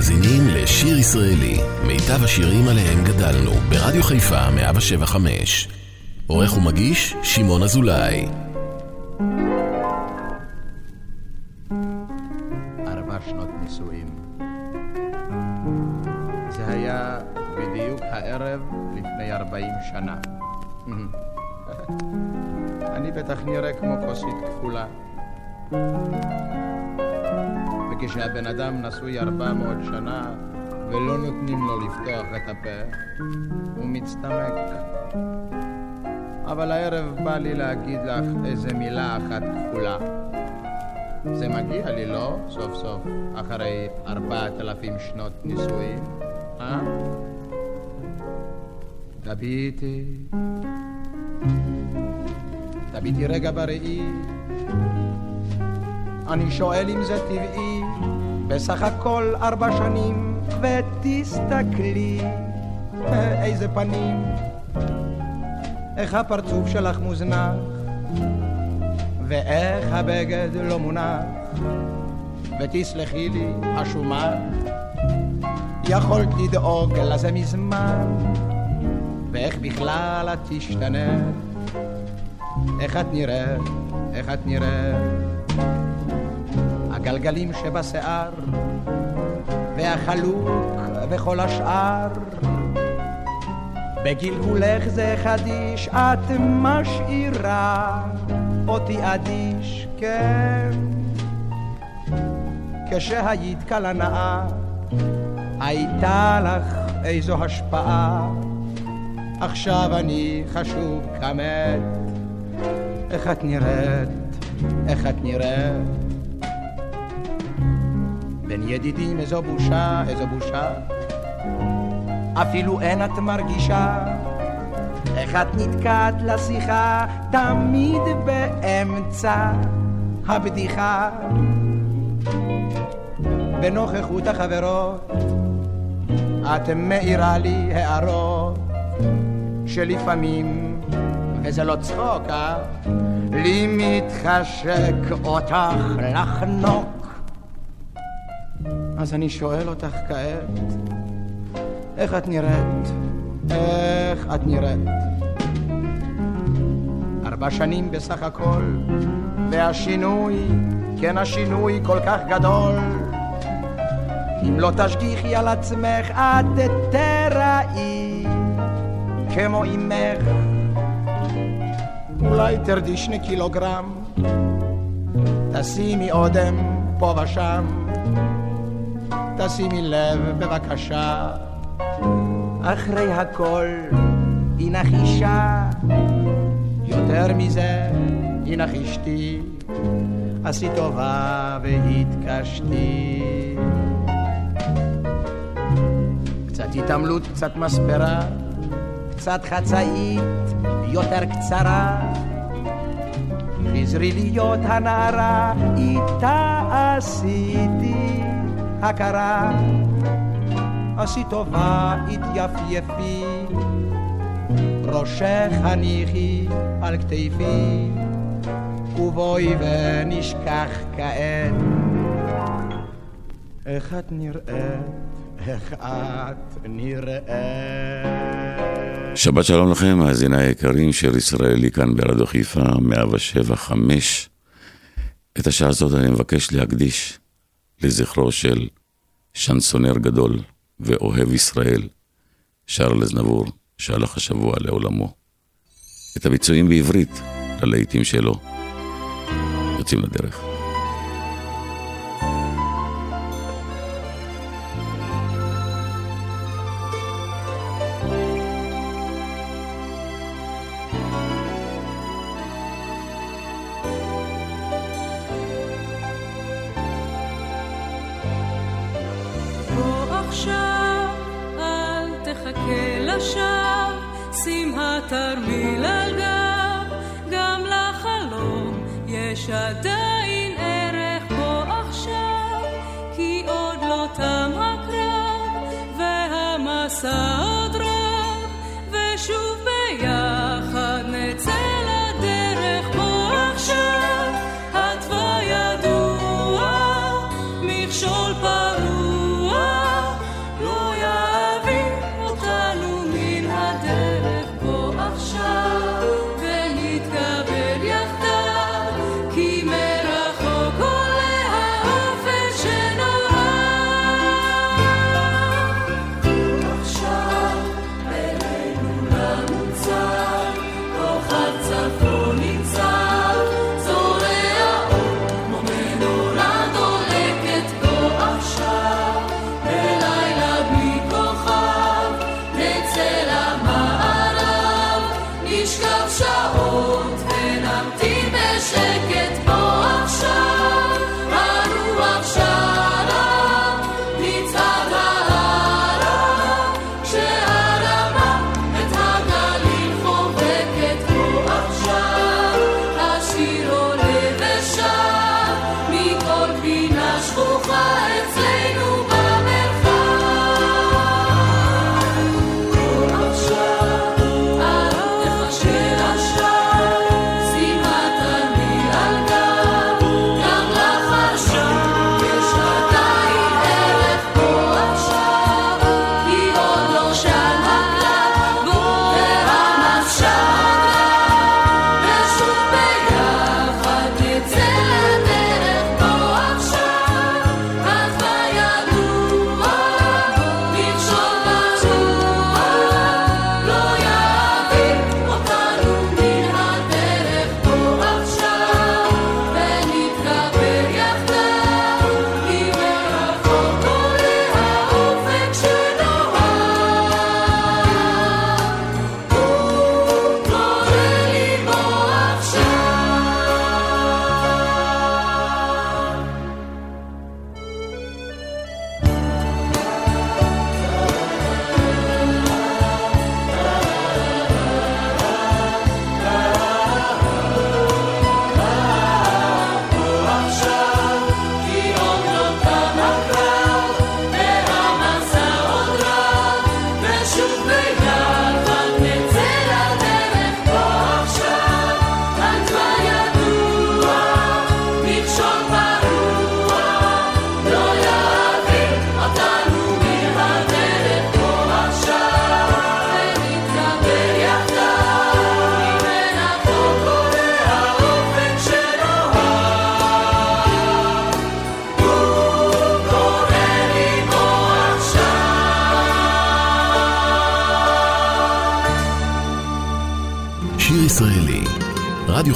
מאזינים לשיר ישראלי, מיטב השירים עליהם גדלנו, ברדיו חיפה 175. עורך ומגיש, שמעון אזולאי. ארבע שנות נישואים. זה היה בדיוק הערב לפני ארבעים שנה. אני בטח נראה כמו כוסית כפולה. וכשהבן אדם נשוי ארבע מאות שנה ולא נותנים לו לפתוח את הפה, הוא מצטמק. אבל הערב בא לי להגיד לך איזה מילה אחת כפולה. זה מגיע לי, לא? סוף סוף, אחרי ארבעת אלפים שנות נישואים, אה? תביטי, תביטי רגע בראי, אני שואל אם זה טבעי, בסך הכל ארבע שנים, ותסתכלי, איזה פנים, איך הפרצוף שלך מוזנח, ואיך הבגד לא מונח, ותסלחי לי, השומה, יכולת לדאוג לזה מזמן, ואיך בכלל את תשתנה, איך את נראית, איך את נראית. הגלגלים שבשיער, והחלוק וכל השאר. בגלגולך זה חדיש, את משאירה אותי אדיש, כן. כשהיית קלה נאה, הייתה לך איזו השפעה. עכשיו אני חשוב כמת, איך את נראית, איך את נראית. בין ידידים איזו בושה, איזו בושה. אפילו אין את מרגישה איך את נתקעת לשיחה תמיד באמצע הבדיחה. בנוכחות החברות את מאירה לי הערות שלפעמים, וזה לא צחוק, אה? לי מתחשק אותך לחנוק אז אני שואל אותך כעת, איך את נראית? איך את נראית? ארבע שנים בסך הכל, והשינוי, כן השינוי כל כך גדול. אם לא תשגיחי על עצמך, את תראי כמו אמך. אולי תרדי שני קילוגרם, תשימי אודם פה ושם. תשימי לב בבקשה, אחרי הכל הינך אישה, יותר מזה הינך אשתי, עשי טובה והתקשתי. קצת התעמלות, קצת מספרה, קצת חצאית, יותר קצרה. חזרי להיות הנערה, איתה עשיתי הכרה. עשי טובה, התייפייפי, ראשך הניחי על כתפי, ובואי ונשכח כעת. איך את נראית, איך את נראית. שבת שלום לכם, מאזיני היקרים, שיר ישראלי כאן ברדיו חיפה, 107.5. את השעה הזאת אני מבקש להקדיש לזכרו של שנסונר גדול ואוהב ישראל, שרלז נבור, שהלך השבוע לעולמו. את הביצועים בעברית ללהיטים שלו. יוצאים לדרך.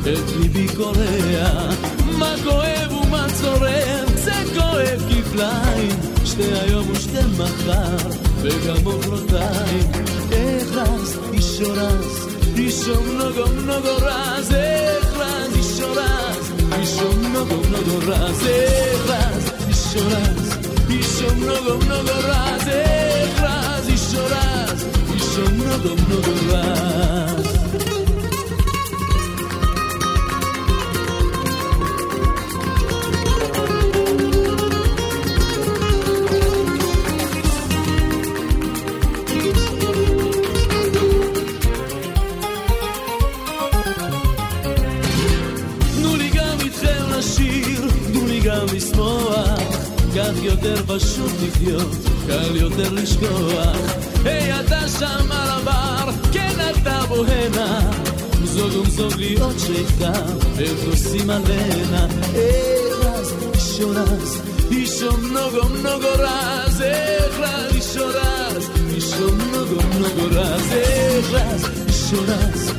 את ליבי קורע. מה כואב ומה צורם, זה כואב כפליים, שתי היום ושתי מחר, וגם מחרתיים. איך רז, אישו רז, אישו נוגו נוגו רז, איך רז, אישו רז, אישו נוגו נוגו רז, איך רז, אישו רז, אישו נוגו נוגו רז, איך רז, אישו רז, son mnogo, mnogo raz. כך יותר פשוט לחיות, קל יותר לשכוח. היי אתה שם על הבר, כן אתה בוא הנה זוג ומזוג להיות שקה, וכוסים עלינה איך אז אישו רז, אישו נוגו נוגו רז איך רז אישו רז, אישו נוגו נוגו רז איך רז אישו רז,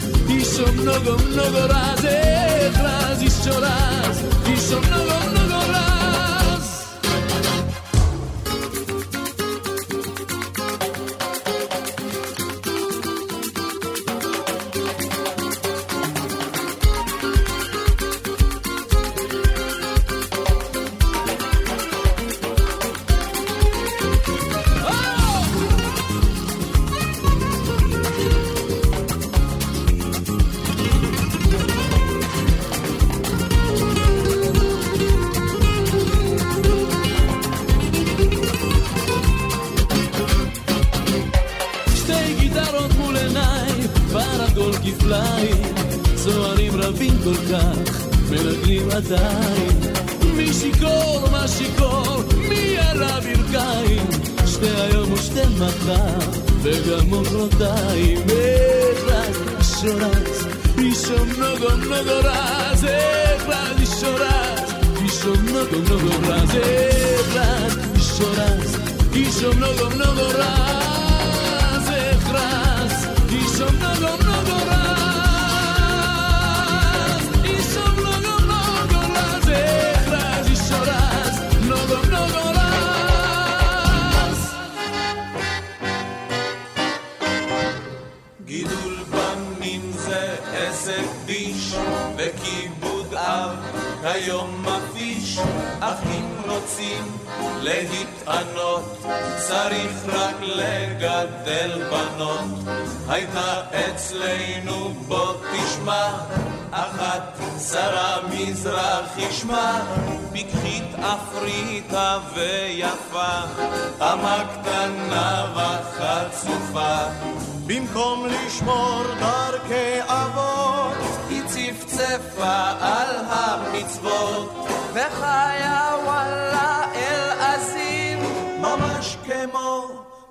אמה קטנה וחצופה, במקום לשמור דרכי אבות, היא צפצפה על המצוות, וחיה וואלה אל עזים, ממש כמו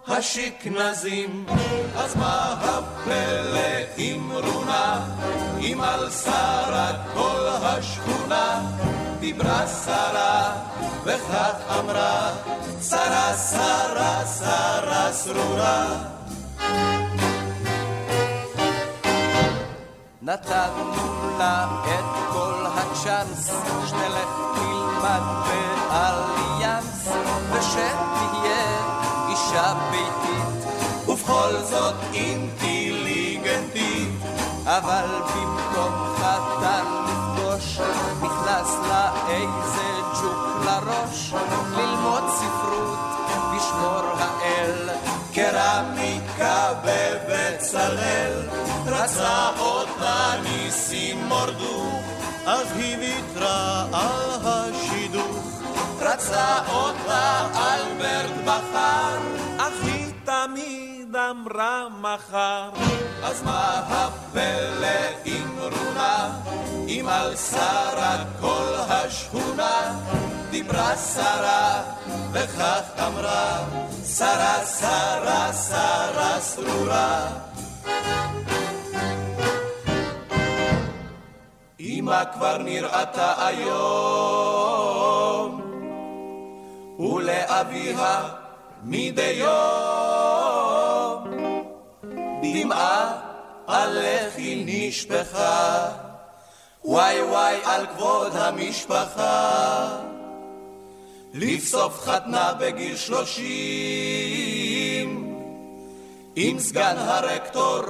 השכנזים. אז מה הפלא אמרונה, אם על שרה כל השכונה דיברה שרה, וכך אמרה, שרה, שרה, שרה סרורה. נתנו לה את כל הצ'אנס, שתלך תלמד באליאנס, ושתהיה אישה ביתית, ובכל זאת אינטליגנטית, אבל במקום בבצלאל, רצה אותה ניסים מורדו, אז היא ויתרה על השידוך. רצה אותה אלברט בחר, אך היא תמיד אמרה מחר. אז מה הפלא אם רונה, אם על שרה כל השכונה דיברה שרה, וכך אמרה, שרה, שרה, שרה סרורה. אמא כבר נראתה היום, ולאביה מדי יום דמעה על לחי נשפכה, וואי וואי על כבוד המשפחה. לבסוף חתנה בגיל שלושים, עם סגן הרקטור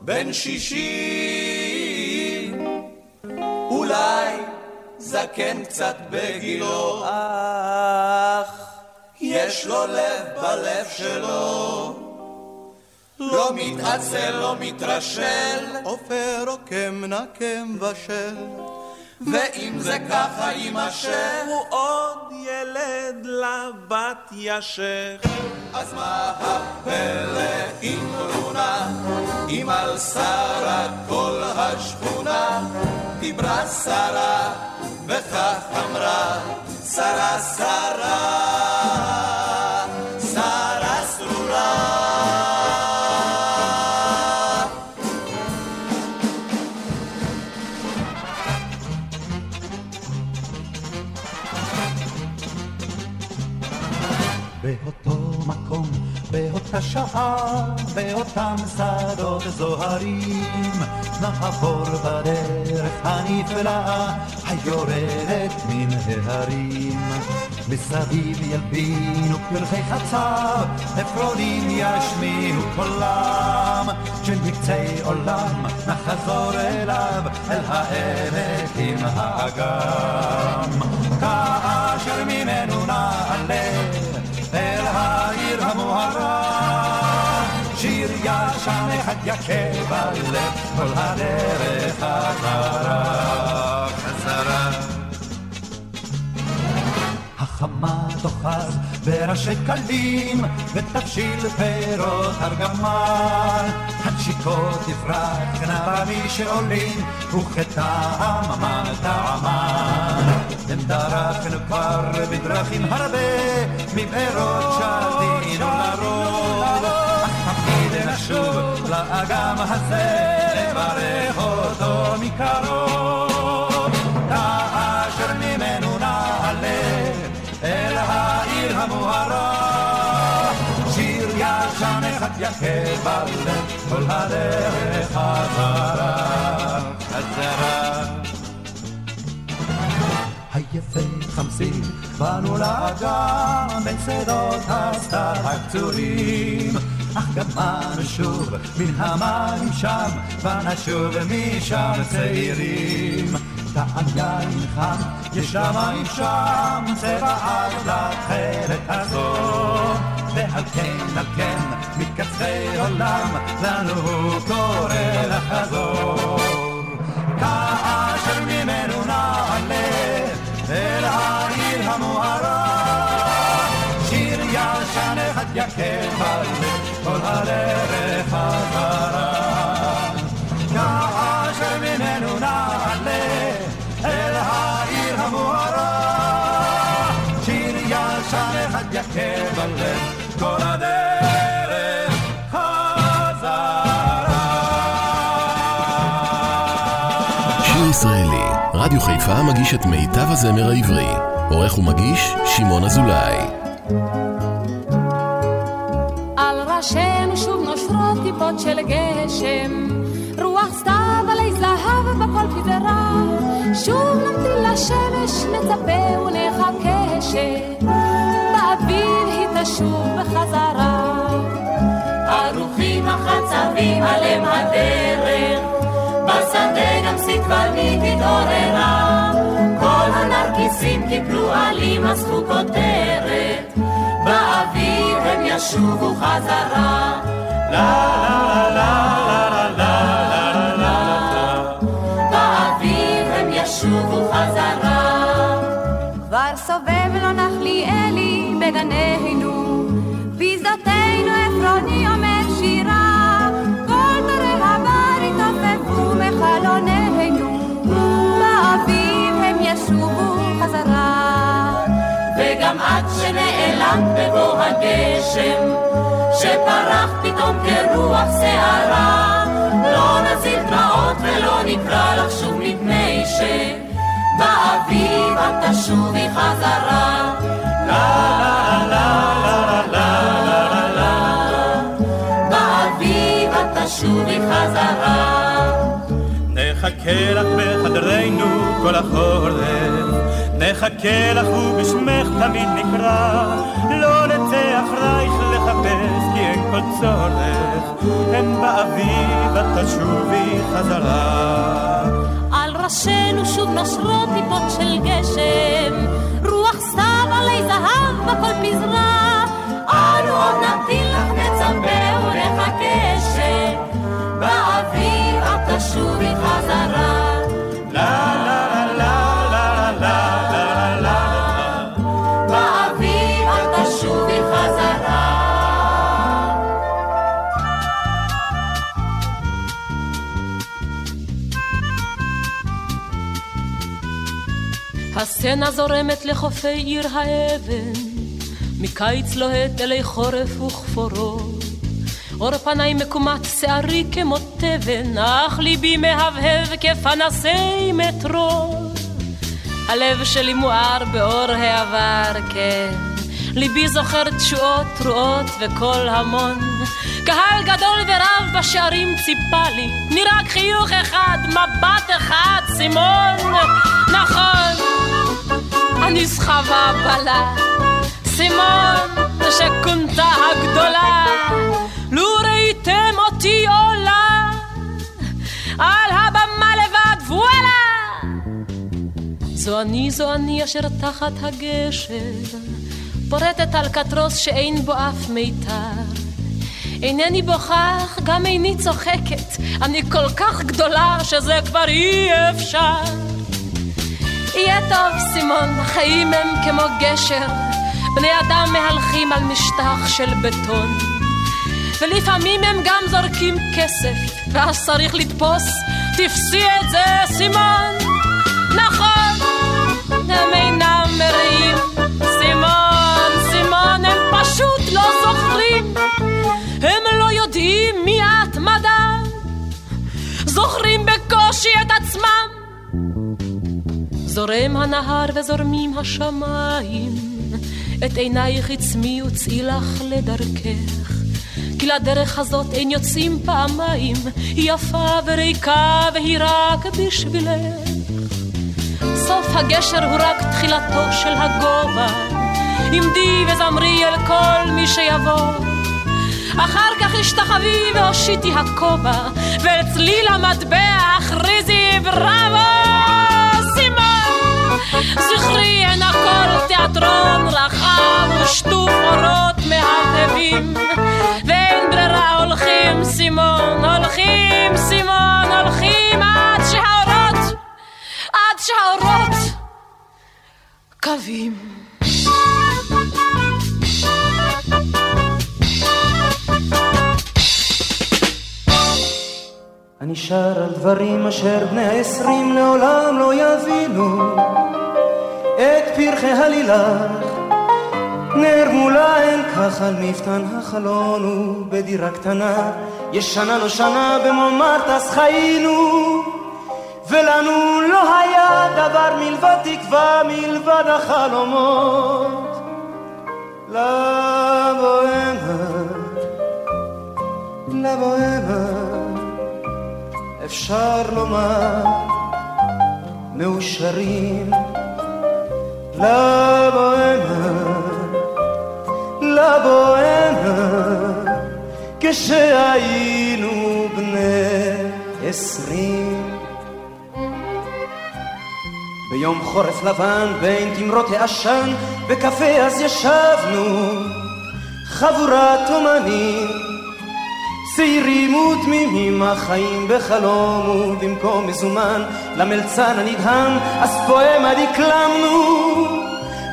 בן שישים. אולי זקן קצת בגילו, אך יש לו לב בלב שלו. לא מתעצל, לא מתרשל, עופר עוקם נקם בשל. ואם זה ככה יימשך, הוא עוד ילד לבת ישך. אז מה הפלא אם רונה, אם על שרה כל השכונה, דיברה שרה, וכך אמרה, שרה שרה, שרה באותה שעה, באותם שדות זוהרים, נעבור בדרך הנפלאה, היורדת מן ההרים. מסביב ילבינו פרחי חצב, עפרונים ישמיעו קולם, שמקצה עולם נחזור אליו, אל העמק עם האגם. כאשר ממנו נעלה ישן אחד יכה בלב, כל הדרך חזרה, חזרה. החמה תאחז בראשי קלים, ותבשיל פירות ארגמן. הנשיקות תפרחנה במי שעולים, וכטעמן טעמן. הם דרכנו כבר בדרכים הרבה, מבארות שתינו לרוב. נשוב לאגם הזה, לברך אותו מקרוב. כאשר ממנו נעלה אל העיר המוארה. שיר ישן אחד יכה בלב, כל הדרך חזרה, חזרה. היפה חמסים, באנו לאגם בין שדות הסתר הקצורים. אך גם אנו שוב מן המים שם, ונשוב משם צעירים. טעם יין חם, יש למים שם, צבע עד לתכלת הזאת. ועל כן, על כן, מקצרי עולם, לנו הוא קורא לחזור. כאשר ממנו נעלה, אל העיר המוארה, שיר ישן אחד יכה בלב, כל הדרך חזרה. כאשר ממנו נעלה, אל העיר המוארה, שיר ישן אחד יכה בלב, כל הדרך חזרה. שיר ישראלי, רדיו חיפה מגיש את מיטב הזמר העברי. עורך ומגיש, שמעון אזולאי. של גשם, רוח סתיו עלי זהב בכל פזרה, שוב נמתין לשמש, נצפה ונחכה שבאביב היא תשוב בחזרה. ערוכים החצבים עליהם הדרך. בשדה גם סקבנית התעוררה, כל הנרקיסים קיפלו עלים, אספו כותרת, באוויר הם ישובו חזרה. לא בגנינו, בשדותינו עפרוני אומר שירה, כל דרי הבר התעופפו מחלוננו, באביב הם ישובו חזרה. וגם עד שנעלם בבוא הגשם, שפרח פתאום כרוח שערה. לא נזיל דמעות ולא נקרא לך שוב מפני ש... באביב את תשובי חזרה. לה לה לה לה לה לה באביב את תשובי חזרה. נחכה לך בחדרנו כל החורף, נחכה לך ובשמך תמיד נקרא, לא נצא אחרייך צורך, הן באביב את תשובי חזרה. על ראשינו שוב נושרות טיפות של גשם, רוח סתיו עלי זהב בכל פזרה. אנו עוד נמתין לך, נצפה ונחכה שבאביב את תשובי חזרה. הסצנה זורמת לחופי עיר האבן, מקיץ לוהט אלי חורף וכפורו. אור פניי מקומת שערי כמו תבן, אך ליבי מהבהב כפנסי מטרו. הלב שלי מואר באור העבר, כן. ליבי זוכר תשואות, תרועות וקול המון. קהל גדול ורב בשערים ציפה לי, נראה חיוך אחד, מבט אחד, סימון. נכון, אני סחבה בלה, סימון שכונתה הגדולה. לו ראיתם אותי עולה על הבמה לבד, וואלה! זו אני, זו אני אשר תחת הגשר, פורטת על קטרוס שאין בו אף מיתר. אינני בוכה, אך גם איני צוחקת, אני כל כך גדולה שזה כבר אי אפשר. יהיה טוב, סימון, החיים הם כמו גשר, בני אדם מהלכים על משטח של בטון. ולפעמים הם גם זורקים כסף, ואז צריך לתפוס, תפסי את זה, סימון. נכון, זורם הנהר וזורמים השמיים, את עינייך עצמי וצאי לך לדרכך. כי לדרך הזאת אין יוצאים פעמיים, היא יפה וריקה והיא רק בשבילך. סוף הגשר הוא רק תחילתו של הגובה, עמדי וזמרי אל כל מי שיבוא. אחר כך השתחווי והושיטי הכובע, ואצליל המטבע הכריזי בראבו! זכרי אין הכל תיאטרון רחב ושטוף אורות מהבהבים ואין ברירה הולכים סימון, הולכים סימון, הולכים עד שהאורות, עד שהאורות קווים. אני שר על דברים אשר בני העשרים לעולם לא יבינו. את פרחי הלילך נר מולה אין כך על מפתן החלון ובדירה קטנה. ישנה נושנה במומרטס חיינו ולנו לא היה דבר מלבד תקווה, מלבד החלומות. לבוהמה, לבוהמה, אפשר לומר, מאושרים. לבוהמה, לבוהמה, כשהיינו בני עשרים. ביום חורף לבן בין תמרות העשן בקפה אז ישבנו חבורת אומנים צעירים ותמימים החיים בחלום ובמקום מזומן. למלצן הנדהם אז פואמה דקלמנו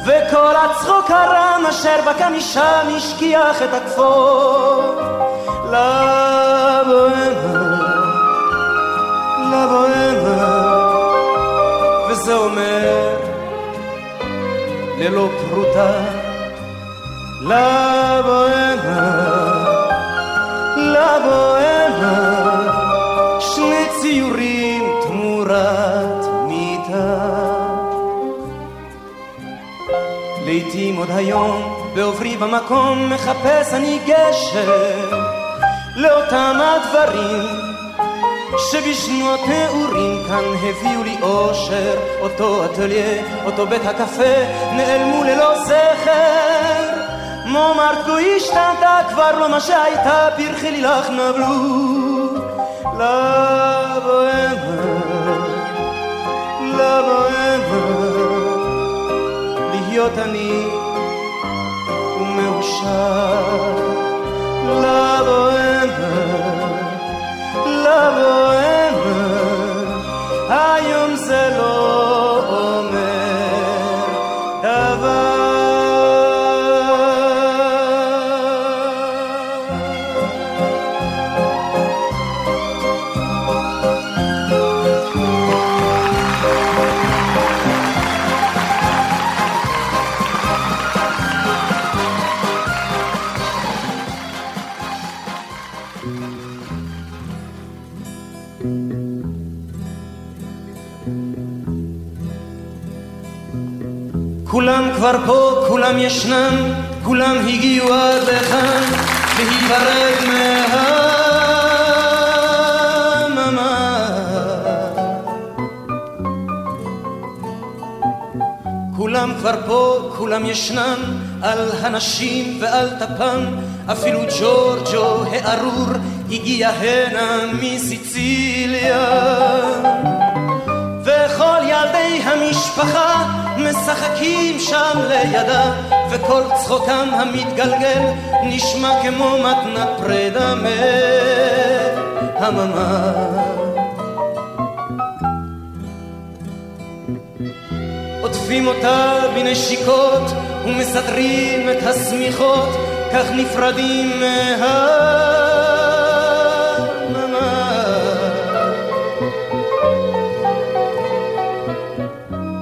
וכל הצחוק הרם אשר בקע משם השכיח את הכפור. לבוהמה לבוהמה. וזה אומר ללא פרוטה לבוהמה לבוהמה שני ציורים תמורת מיטה. לעתים עוד היום בעוברי במקום מחפש אני גשר לאותם הדברים שבשנות נעורים כאן הביאו לי אושר, אותו אטליה, אותו בית הקפה, נעלמו ללא זכר. מומרטקו השתנתה כבר לא מה שהייתה, פרחי לי לך נבלו. לבוהמה, לבוהמה, להיות אני ומאושר. לבוהמה לבוהמה, ישנם, כולם הגיעו עד לכאן, להיפרד מהממה. כולם כבר פה, כולם ישנם, על הנשים ועל טפם, אפילו ג'ורג'ו הארור הגיע הנה מסיציליה. וכל ילדי המשפחה משחקים שם לידה, וכל צחוקם המתגלגל נשמע כמו מתנת פרידה מהממה. עוטפים אותה בנשיקות ומסדרים את השמיכות, כך נפרדים מה...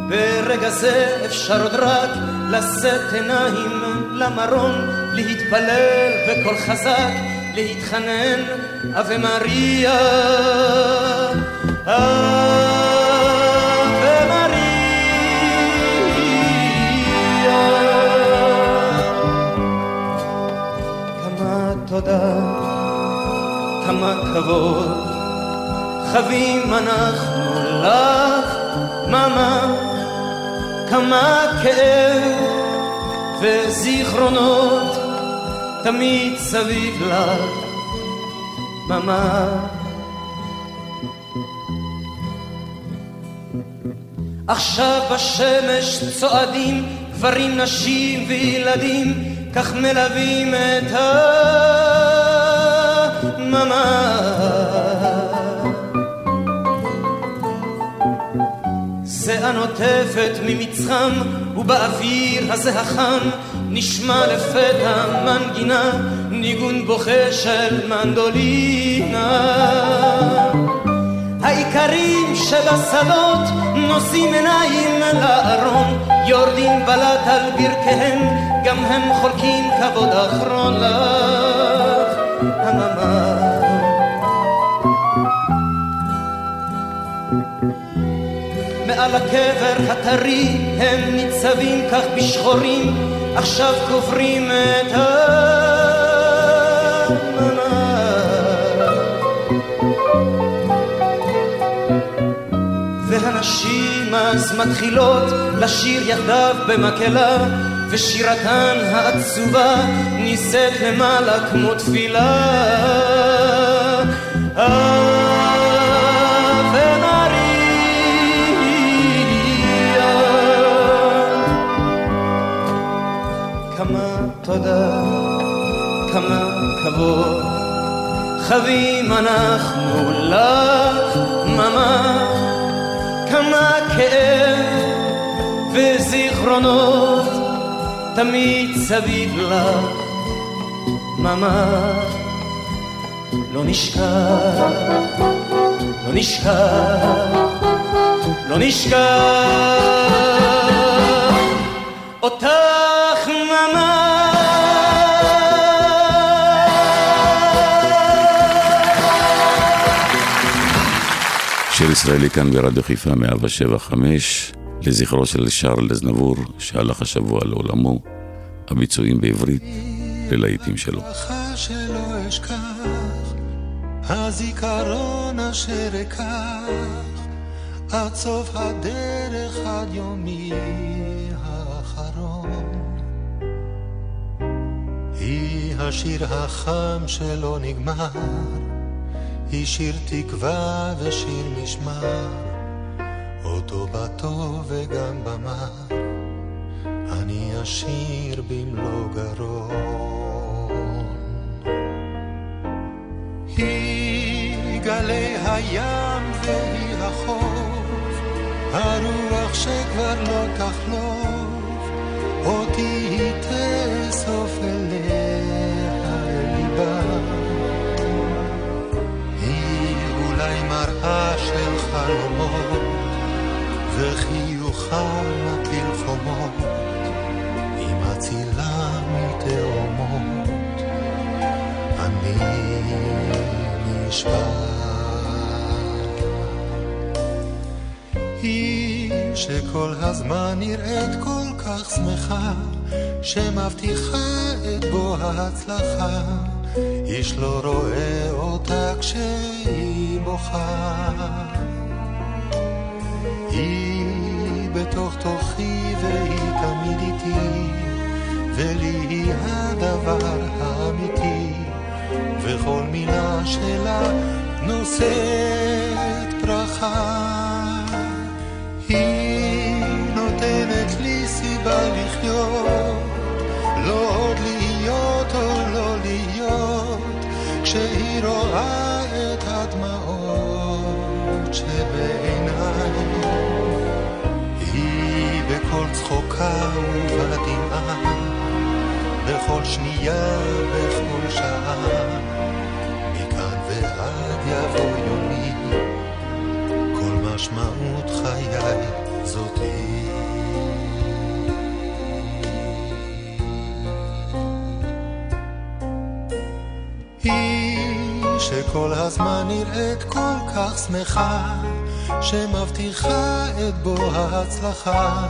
ברגע זה אפשר עוד רק לשאת עיניים למרום, להתפלל בקול חזק, להתחנן, אבה מריה. מריה. כמה כבוד, חבים אנחנו לך, ממה. כמה כאב וזיכרונות תמיד סביב לך, דממה. עכשיו בשמש צועדים גברים, נשים וילדים, כך מלווים את הדממה. נוטפת ממצחם, ובאוויר הזה החם נשמע לפתע מנגינה, ניגון בוכה של מנדולינה. האיכרים שבשדות נושאים עיניים לארון, יורדים בלט על ברכיהם, גם הם חולקים כבוד אחרון לך, הממה. ועל הקבר הטרי הם ניצבים כך בשחורים, עכשיו קוברים את המנה. והנשים אז מתחילות לשיר יחדיו במקהלה, ושירתן העצובה נישאת למעלה כמו תפילה. כבוד, חבים אנחנו לך ממש, כמה כאב וזיכרונות תמיד סביב לך ממש. לא נשכח, לא נשכח, לא נשכח אותך ממש. שיר ישראלי כאן ברדיו חיפה 175, לזכרו של שרל אזנבור, שהלך השבוע לעולמו, הביצועים בעברית ללהיטים שלו. הזיכרון אשר אקח עד סוף הדרך עד יומי האחרון היא השיר החם שלא נגמר היא שיר תקווה ושיר משמר, אותו בטוב וגם במר, אני אשיר במלוא גרון. היא גלי הים והיא החוף, הרוח שכבר לא תחלוף, אותי היא תאסוף אליה אל ליבה. מראה של חלומות, וחיוכה מטיל חומות, היא מצילה מתאומות, אני נשבע. היא שכל הזמן נראית כל כך שמחה, שמבטיחה את בוא ההצלחה. איש לא רואה אותה כשהיא בוכה. היא בתוך תוכי והיא תמיד איתי, ולי היא הדבר האמיתי, וכל מילה שלה נושאת ברכה. היא נותנת לי סיבה לחיות, לא עוד להיות או לא להיות, כשהיא רואה הדמעות שבעיניי. היא בכל צחוקה ובדמעה, בכל שנייה, בכל שעה, מכאן ועד יבוא יומי, כל משמעות חיי זאת היא. היא שכל הזמן נראית כל כך שמחה, שמבטיחה את בוא ההצלחה.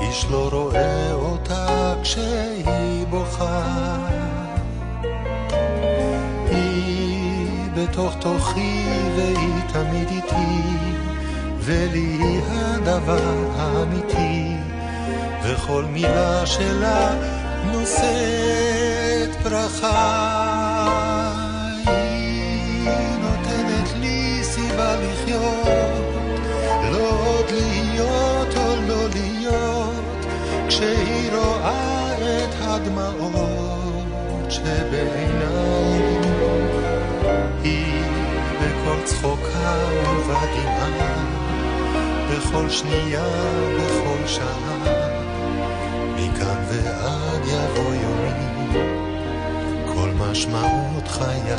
איש לא רואה אותה כשהיא בוכה. היא בתוך תוכי והיא תמיד איתי, ולי היא הדבר האמיתי, וכל מילה שלה נושאת ברכה. רואה את הדמעות שבעיניי. היא בכל צחוקה ובדמעה, בכל שנייה, בכל שעה. מכאן ועד יבוא יומי, כל משמעות חיי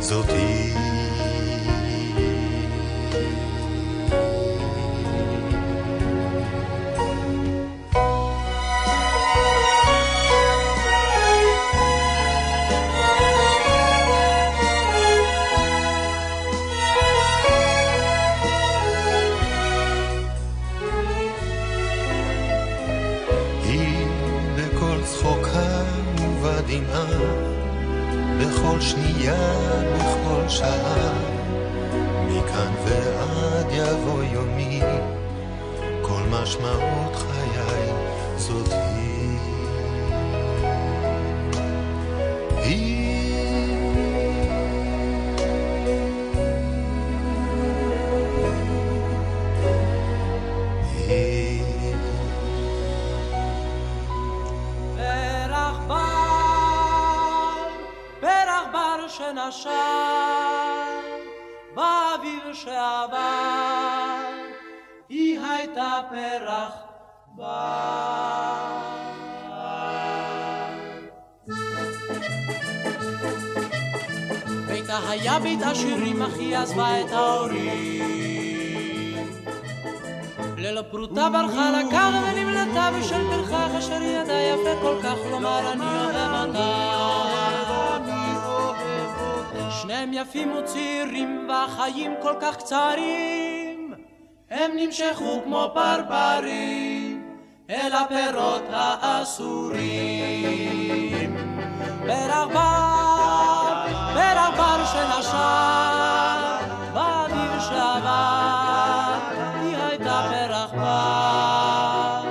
זאת היא. בכל שנייה, בכל שעה. מכאן ועד יבוא יומי, כל משמעות ביתה היה בית עשירים, היא עזבה את ההורים. ללא פרוטה ברחה לקר ונמלטה בשל פרחח אשר ידע יפה כל כך לומר אני אוהב אותה. שניהם יפים וצעירים והחיים כל כך קצרים הם נמשכו כמו פרפרים אל הפירות האסורים פרח בר, פרח בר שנשר באוויר שעבר היא הייתה פרח בר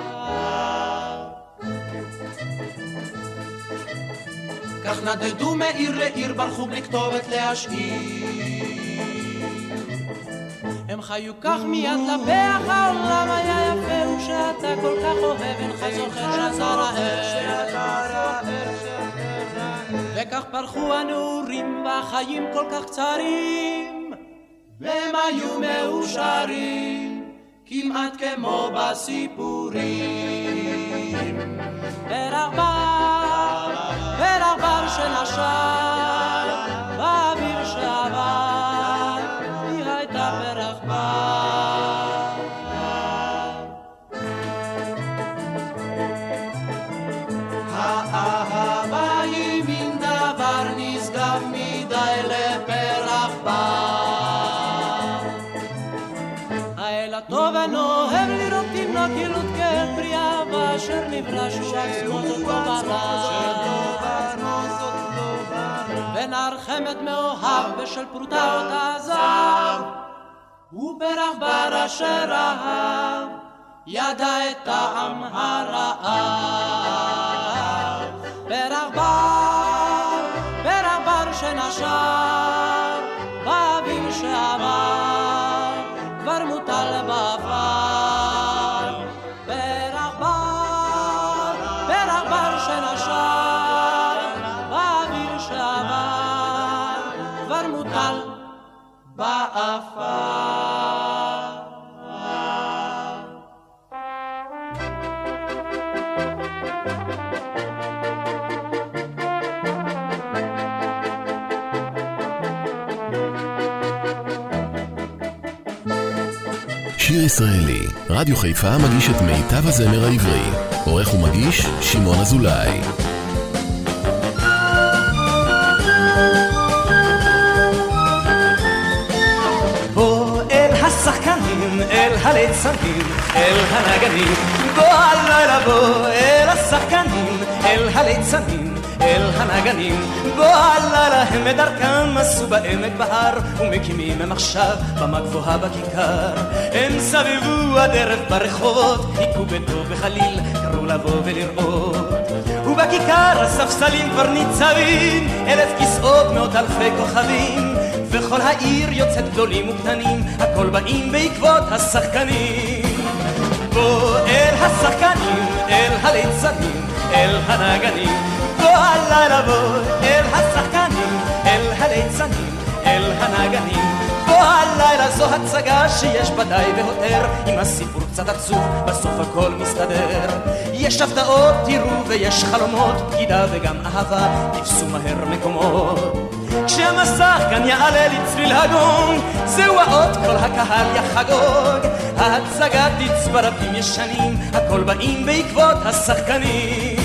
כך נדדו מעיר לעיר, ברחו בלי כתובת להשאיר. חיו כך מיד לפח, העולם היה יפה, ושאתה כל כך אוהב, אינך זוכר שאתה רעב. וכך פרחו הנעורים, והחיים כל כך קצרים, והם היו מאושרים, כמעט כמו בסיפורים. פרח בר, פרח בר שנשר, ונער חמד מאוהב בשל פרוטות הזהב ופרח בר אשר אהב ידע את טעם הרעב. פרח בר, פרח בר שנשר ישראלי, רדיו חיפה מגיש את מיטב הזמר העברי. עורך ומגיש, שמעון אזולאי. הליצנים, אל הנגנים. בוא הלילה בוא אל השחקנים, אל הליצנים, אל הנגנים. בוא הלילה הם את דרכם עשו בעמק בהר, ומקימים הם עכשיו במה גבוהה בכיכר. הם סבבו הדרך ברחובות, היכו בטוב וחליל, קראו לבוא ולראות. ובכיכר הספסלים כבר ניצבים, אלף כיסאות, מאות אלפי כוכבים. וכל העיר יוצאת גדולים וקטנים, הכל באים בעקבות השחקנים. בוא אל השחקנים, אל הליצנים, אל הנגנים. בוא הלילה בוא אל השחקנים, אל הליצנים, אל הנגנים. בוא הלילה זו הצגה שיש בה די והותר, עם הסיפור קצת עצוב, בסוף הכל מסתדר. יש הפתעות, תראו, ויש חלומות, בגידה וגם אהבה, תפסו מהר מקומות. כשהמסך כאן יעלה לצליל הגונג, זהו האות כל הקהל יחגוג. ההצגה תצבע רבים ישנים, הכל באים בעקבות השחקנים.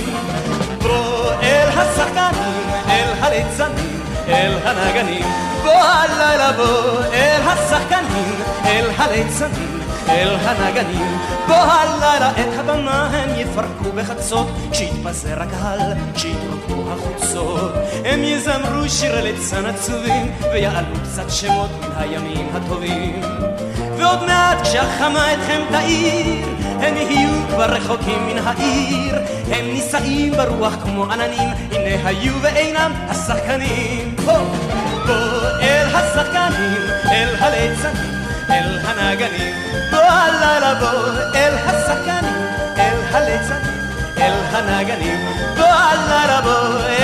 בוא אל השחקנים, אל הליצנים, אל הנגנים. בוא הלילה בוא אל השחקנים, אל הליצנים, אל הנגנים. בוא הלילה את הבמה הם יפרקו בחצות, כשיתפזר הקהל, כשיתרוקנו החוצות. הם יזמרו שיר ליצן עצובים, ויעלו קצת שמות מן הימים הטובים. ועוד מעט כשהחמה אתכם תאיר, הם יהיו כבר רחוקים מן העיר. הם נישאים ברוח כמו עננים, הנה היו ואינם השחקנים. בוא, בוא אל השחקנים, אל הליצנים. אל הנגנים, בוא הלילה בוא אל השחקנים, אל הליצנים, אל הנגנים, בוא הלילה בוא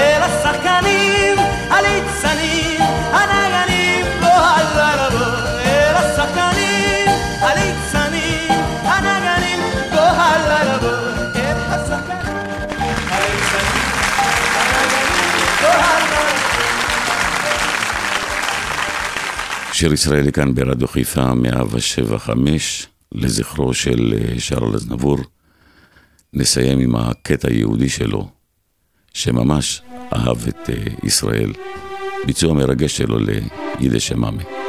שיר ישראלי כאן ברדיו חיפה 175 לזכרו של אה, שרל אזנבור. נסיים עם הקטע היהודי שלו, שממש אהב את אה, ישראל. ביצוע מרגש שלו ליידיש אמאמה.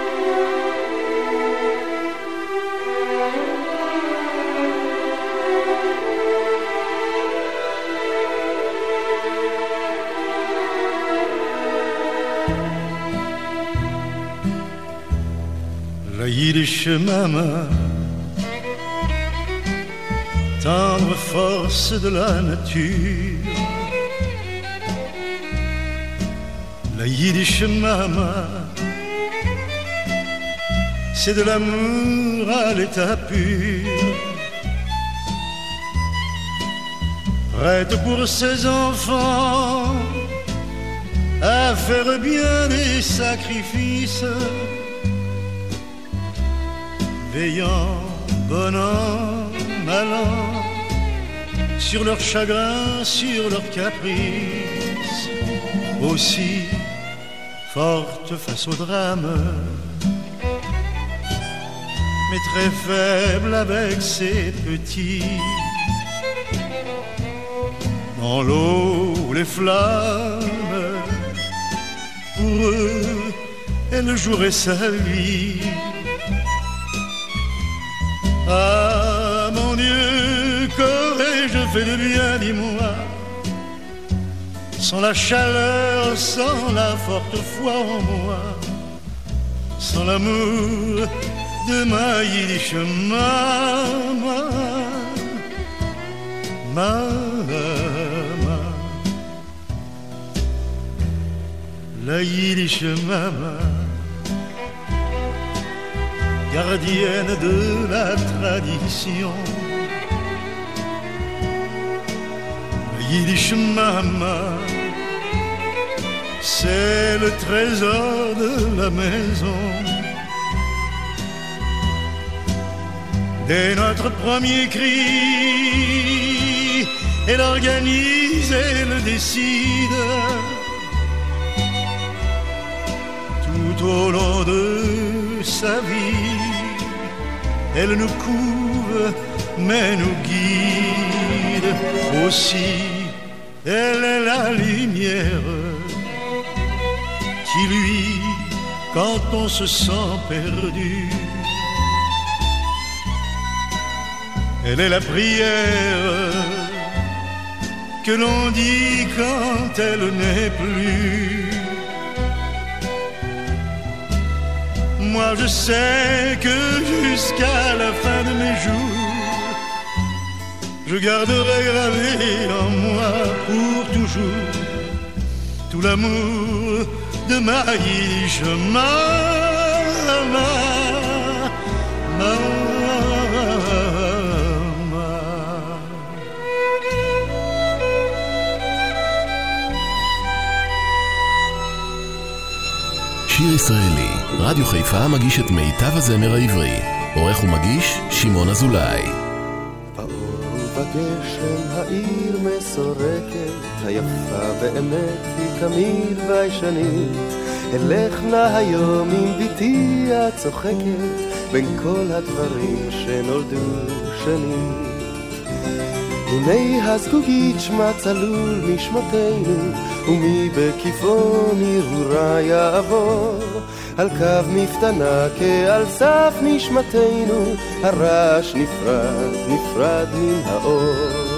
Mama, tendre force de la nature. La yiddish mama, c'est de l'amour à l'état pur. Prête pour ses enfants à faire bien des sacrifices veillant, bon an, mal an, sur leur chagrin, sur leur caprice, aussi forte face au drame, mais très faible avec ses petits. Dans l'eau, les flammes, pour eux, elle jouerait sa vie. Ah mon Dieu, qu'aurais-je fait de bien, dis-moi? Sans la chaleur, sans la forte foi en moi Sans l'amour de ma yiddish mama Mama La yiddish mama gardienne de la tradition. Yiddish Mama, c'est le trésor de la maison. Dès notre premier cri, elle organise, elle décide. Tout au long de sa vie, elle nous couvre, mais nous guide aussi. Elle est la lumière qui lui, quand on se sent perdu, elle est la prière que l'on dit quand elle n'est plus. Moi je sais que jusqu'à la fin de mes jours, je garderai gravé en moi pour toujours tout l'amour de ma Yiddish mama, mama. שיר ישראלי, רדיו חיפה מגיש את מיטב הזמר העברי. עורך ומגיש, שמעון אזולאי. בגשם העיר מסורקת, היפה באמת היא תמיד ביישנית. אלך נא היום עם בתי הצוחקת, בין כל הדברים שנולדו שנים. הנה הזגוגית שמה צלול משמותינו, ומי בכיפון הרהורה יעבור, על קו מפתנה כעל סף נשמתנו, הרעש נפרד, נפרד מן האור.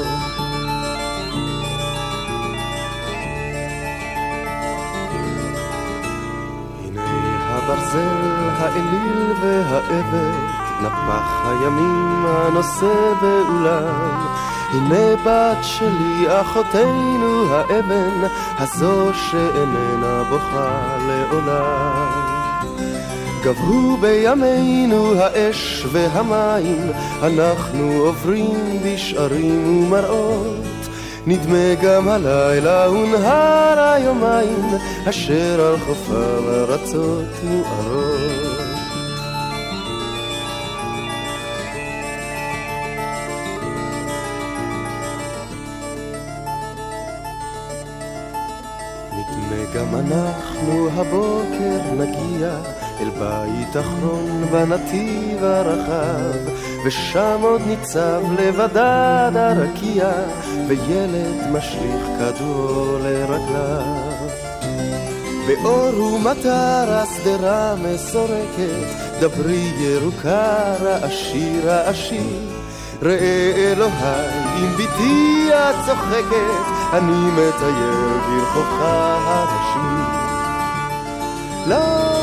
הברזל, האליל והאבן, נפח הימים הנושא באולם. הנה בת שלי, אחותנו האבן, הזו שאיננה בוכה לעולם. גברו בימינו האש והמים, אנחנו עוברים בשערים ומראות. נדמה גם הלילה הונהר היומיים, אשר על חופיו ארצות מוארות. אנחנו הבוקר נגיע אל בית אחרון בנתיב הרחב, ושם עוד ניצב לבדד הרקיע, וילד משליך כדור לרגליו. באור ומטר השדרה מסורקת, דברי ירוקה רעשי רעשי. ראה אלוהי, אם בתי את צוחקת, אני מטייל ברחובך הראשי. לא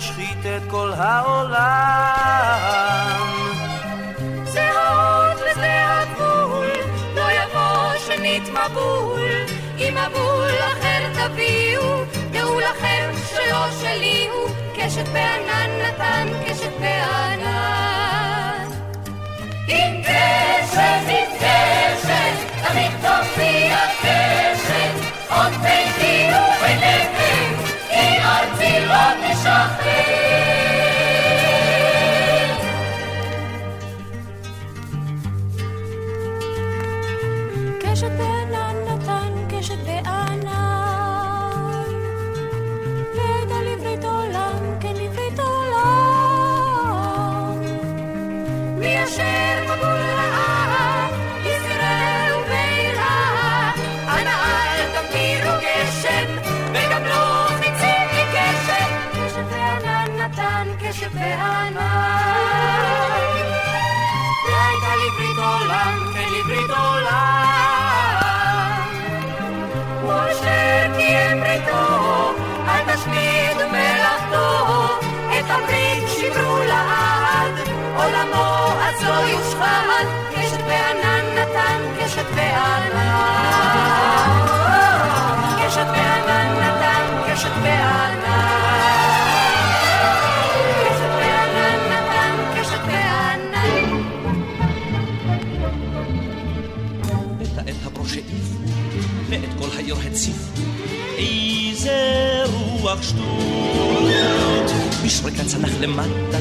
מבול ישחית את כל העולם. לא תשחרר. קשת בענן נתן קשת בענן. הציף. איזה רוח שטות, בשריקה צנח למטה,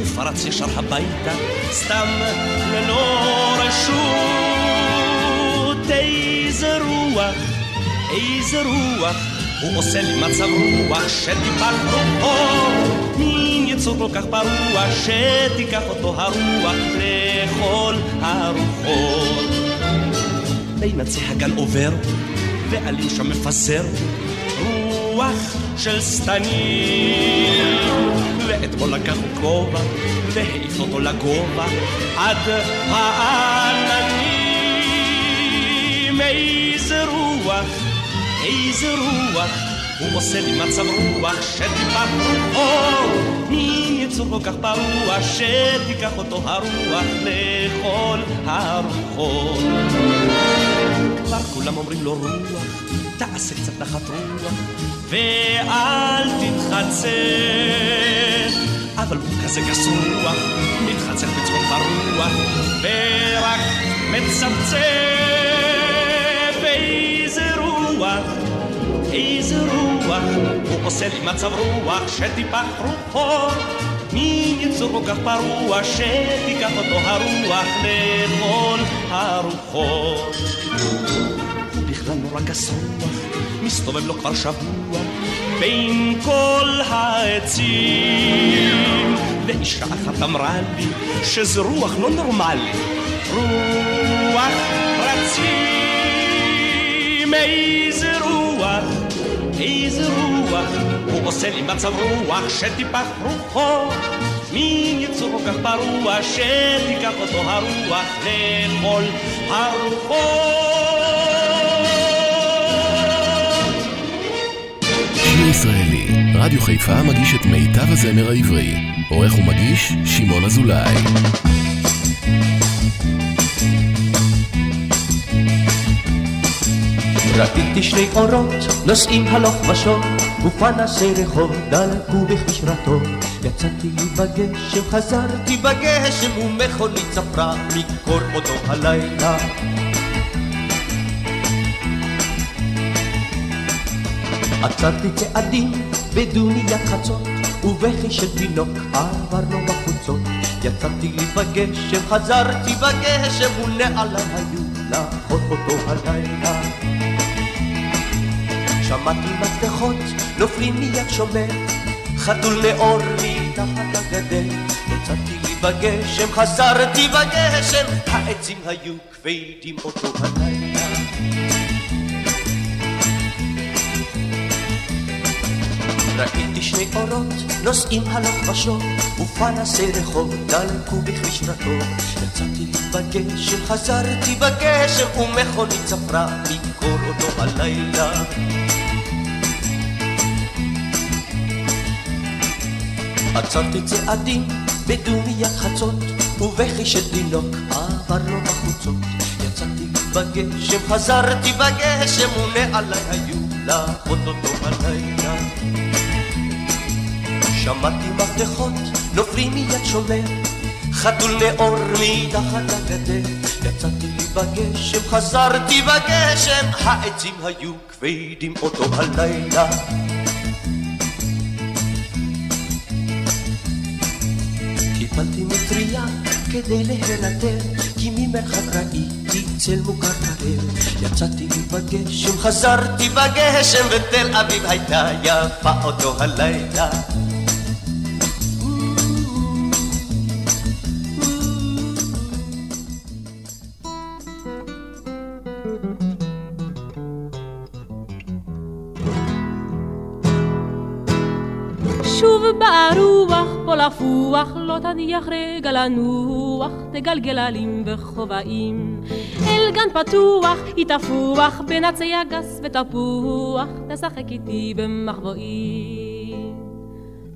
ופרץ ישר הביתה, סתם ללא רשות. איזה רוח, איזה רוח, הוא עושה לי מצב רוח שטיפחנו אור. מין יצור כל כך פרוע, שתיקח אותו הרוח לכל הרוחות. בין עצי הגן עובר, ועלים שם מפזר רוח של שטנים. ואתמול לקח הוא כובע, והעיף אותו לגובה, עד העננים. איזה רוח, איזה רוח, הוא עושה לי מצב רוח שטיפת אור. מין יצור כל כך פרוע, שתיקח אותו הרוח לכל הרוחות. כבר כולם אומרים לו רוח, תעשה קצת נחת רוח, ואל תתחצר. אבל הוא כזה גס רוח, מתחצר בצחוק ברוח, ורק מצמצם באיזה רוח, איזה רוח, הוא עושה לי מצב רוח שטיפח רוחו. מין יצור כל כך פרוע שתיקח אותו הרוח לכל הרוחות. הוא בכלל נורא גס רוח, מסתובב לו כבר שבוע בין כל העצים. ואישה אחת אמרה לי שזה רוח לא נורמלי, רוח רצים, איזה רוח, איזה רוח, הוא עושה לי מצב רוח שטיפח רוחו. מין יצור כל כך פרוע שתיקח אותו הרוח לכל הרוחות. שיר ישראלי, רדיו חיפה מגיש את מיטב הזמר העברי. עורך ומגיש, שמעון אזולאי. ראיתי שני אורות נוסעים הלוך ושוב ופנסי רחוב דלקו בכביש רטוב יצאתי בגשם, חזרתי בגשם ומכונית צפרה מקור אותו הלילה. עצרתי צעדים בדוניית חצות ובכי של תינוק עברנו בחוצות. יצאתי לי בגשם, חזרתי בגשם ונעלי היו לאחות אותו הלילה שמעתי מפתחות נופלים מיד שומר. חתול נאור מתחת הגדר יצאתי לי בגשם, חזרתי בגשם. העצים היו כבדים אותו הלילה ראיתי שני אורות נוסעים הלוך ושוב ופנסי רחוב דלקו בכביש רטוב יצאתי בגשם, חזרתי בגשם ומכונית צפרה מקור אותו הלילה. עצרתי צעדים בדומיית חצות ובכי של תינוק עבר לו בחוצות. יצאתי בגשם, חזרתי בגשם ונעלי היו לאחות אותו הלילה שמעתי מפתחות נופלים מיד שומר חתול נאור מתחת לגדר יצאתי לי בגשם, חזרתי בגשם. העצים היו כבדים אותו הלילה. קיבלתי מטריה כדי להירדם כי ממרחק ראיתי צל מוכר קרב יצאתי בגשם, חזרתי בגשם ותל אביב הייתה יפה אותו הלילה לפוח, לא תניח רגע לנוח, תגלגל עלים וכובעים. אל גן פתוח, היא תפוח, בין עצי הגס ותפוח, תשחק איתי במחבואים.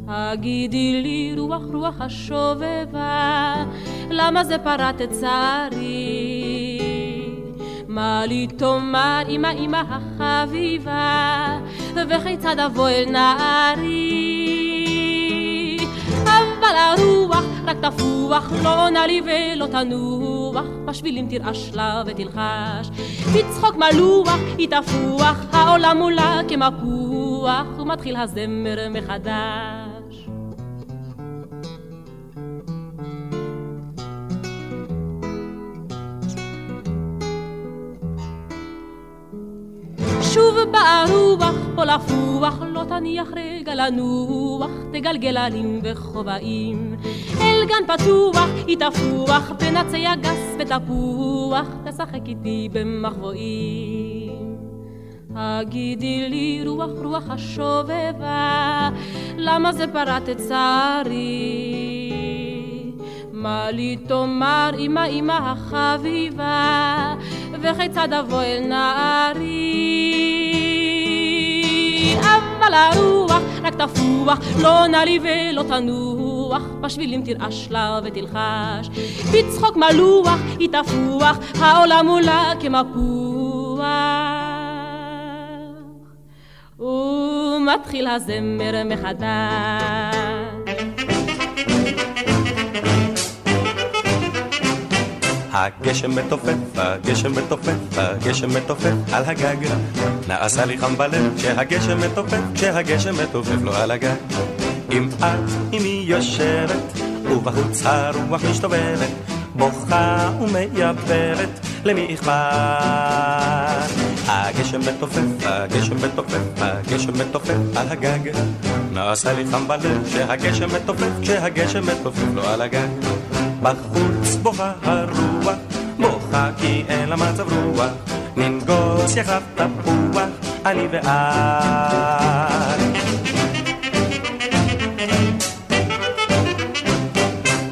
הגידי לי רוח רוח השובבה, למה זה פרט את צערי? מה לי תאמר אמא אמא החביבה, וכיצד אבוא אל נערי? אבל הרוח רק תפוח, לא עונה לי ולא תנוח, בשבילים תרעש לה ותלחש. בצחוק מלוח היא תפוח, העולם מולה כמפוח, ומתחיל הזמר מחדש. שוב באה רוח פה לפוח, לא תניח רגע לנוח, תגלגל עלים וכובעים. אל גן פתוח, היא תפוח, עצי הגס ותפוח, תשחק איתי במחבואים. הגידי לי רוח רוח השובבה, למה זה פרט את צערי? מה לי תאמר אמא אמא החביבה, וכיצד אבוא אל נערי? אבל הרוח רק תפוח, לא לי ולא תנוח, בשבילים תרעש לה ותלחש. בצחוק מלוח היא תפוח, העולם מולה כמפוח, ומתחיל הזמר מחדש. הגשם מתופף, הגשם מתופף, הגשם מתופף על הגג. נעשה לי חם בלב כשהגשם מתופף, כשהגשם מתופף לו על הגג. אם את עימי יושבת, ובחוץ הרוח משתובבת, בוכה ומייבבת, למי אכפת? הגשם מתופף, הגשם מתופף, הגשם מתופף על הגג. נעשה לי חם בלב כשהגשם מתופף, כשהגשם מתופף לו על הגג. בחוץ בוכה הרוח, בוכה כי אין לה מצב רוח, ננגוס יחד תפוח, אני ואת.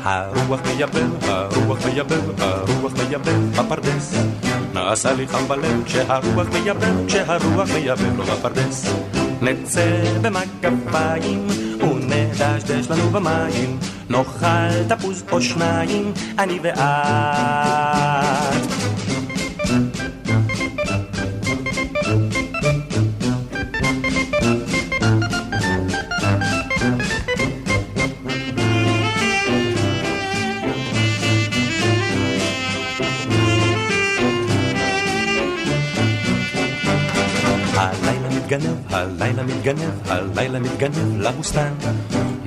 הרוח מייבב, הרוח מייבב, הרוח מייבב בפרדס. נעשה לי חם בלב כשהרוח מייבב, כשהרוח מייבב לו בפרדס. נצא במגפיים ונדשדש לנו במים, נאכל תפוז או שניים, אני ואת. מתגנב, הלילה מתגנב, הלילה מתגנב לבוסתן.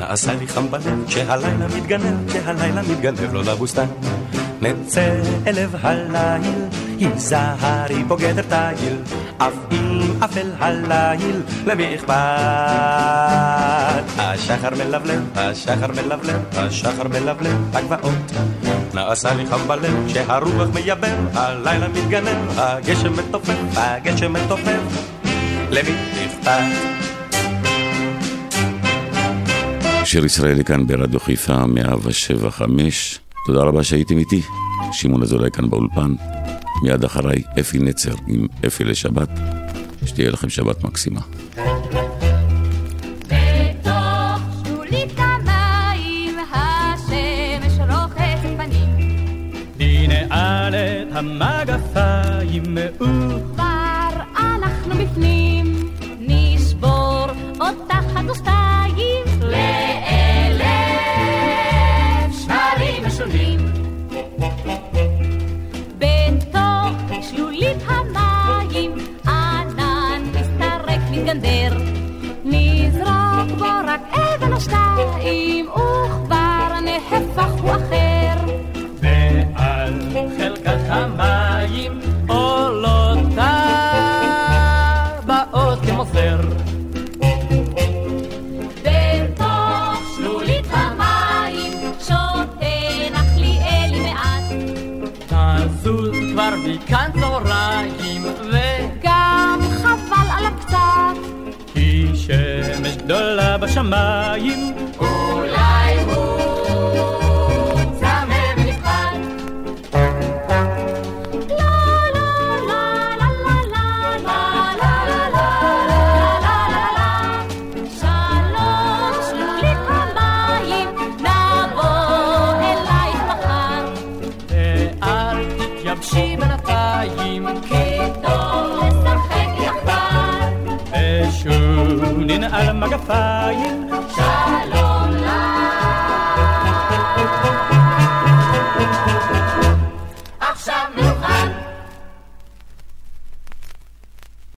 נעשה לי חם בלב כשהלילה מתגנב, כשהלילה מתגנב לו לבוסתן. נצא אל לב הליל, היזהרי פה גדר תיל, אף אם אפל הליל, למי אכפת? השחר מלבלב, השחר מלבלב, השחר מלבלב בגבעות. נעשה לי חם בלב כשהרוח מייבב, הלילה מתגנב, הגשם מתופף, הגשם מתופף. למי אכפת? שיר ישראלי כאן ברדיו חיפה 175. תודה רבה שהייתם איתי. שמעון אזולאי כאן באולפן. מיד אחריי אפי נצר עם אפי לשבת. שתהיה לכם שבת מקסימה. המגפיים שתיים וכבר נהפך הוא אחר. גדולה בשמיים ננעל מגפיים.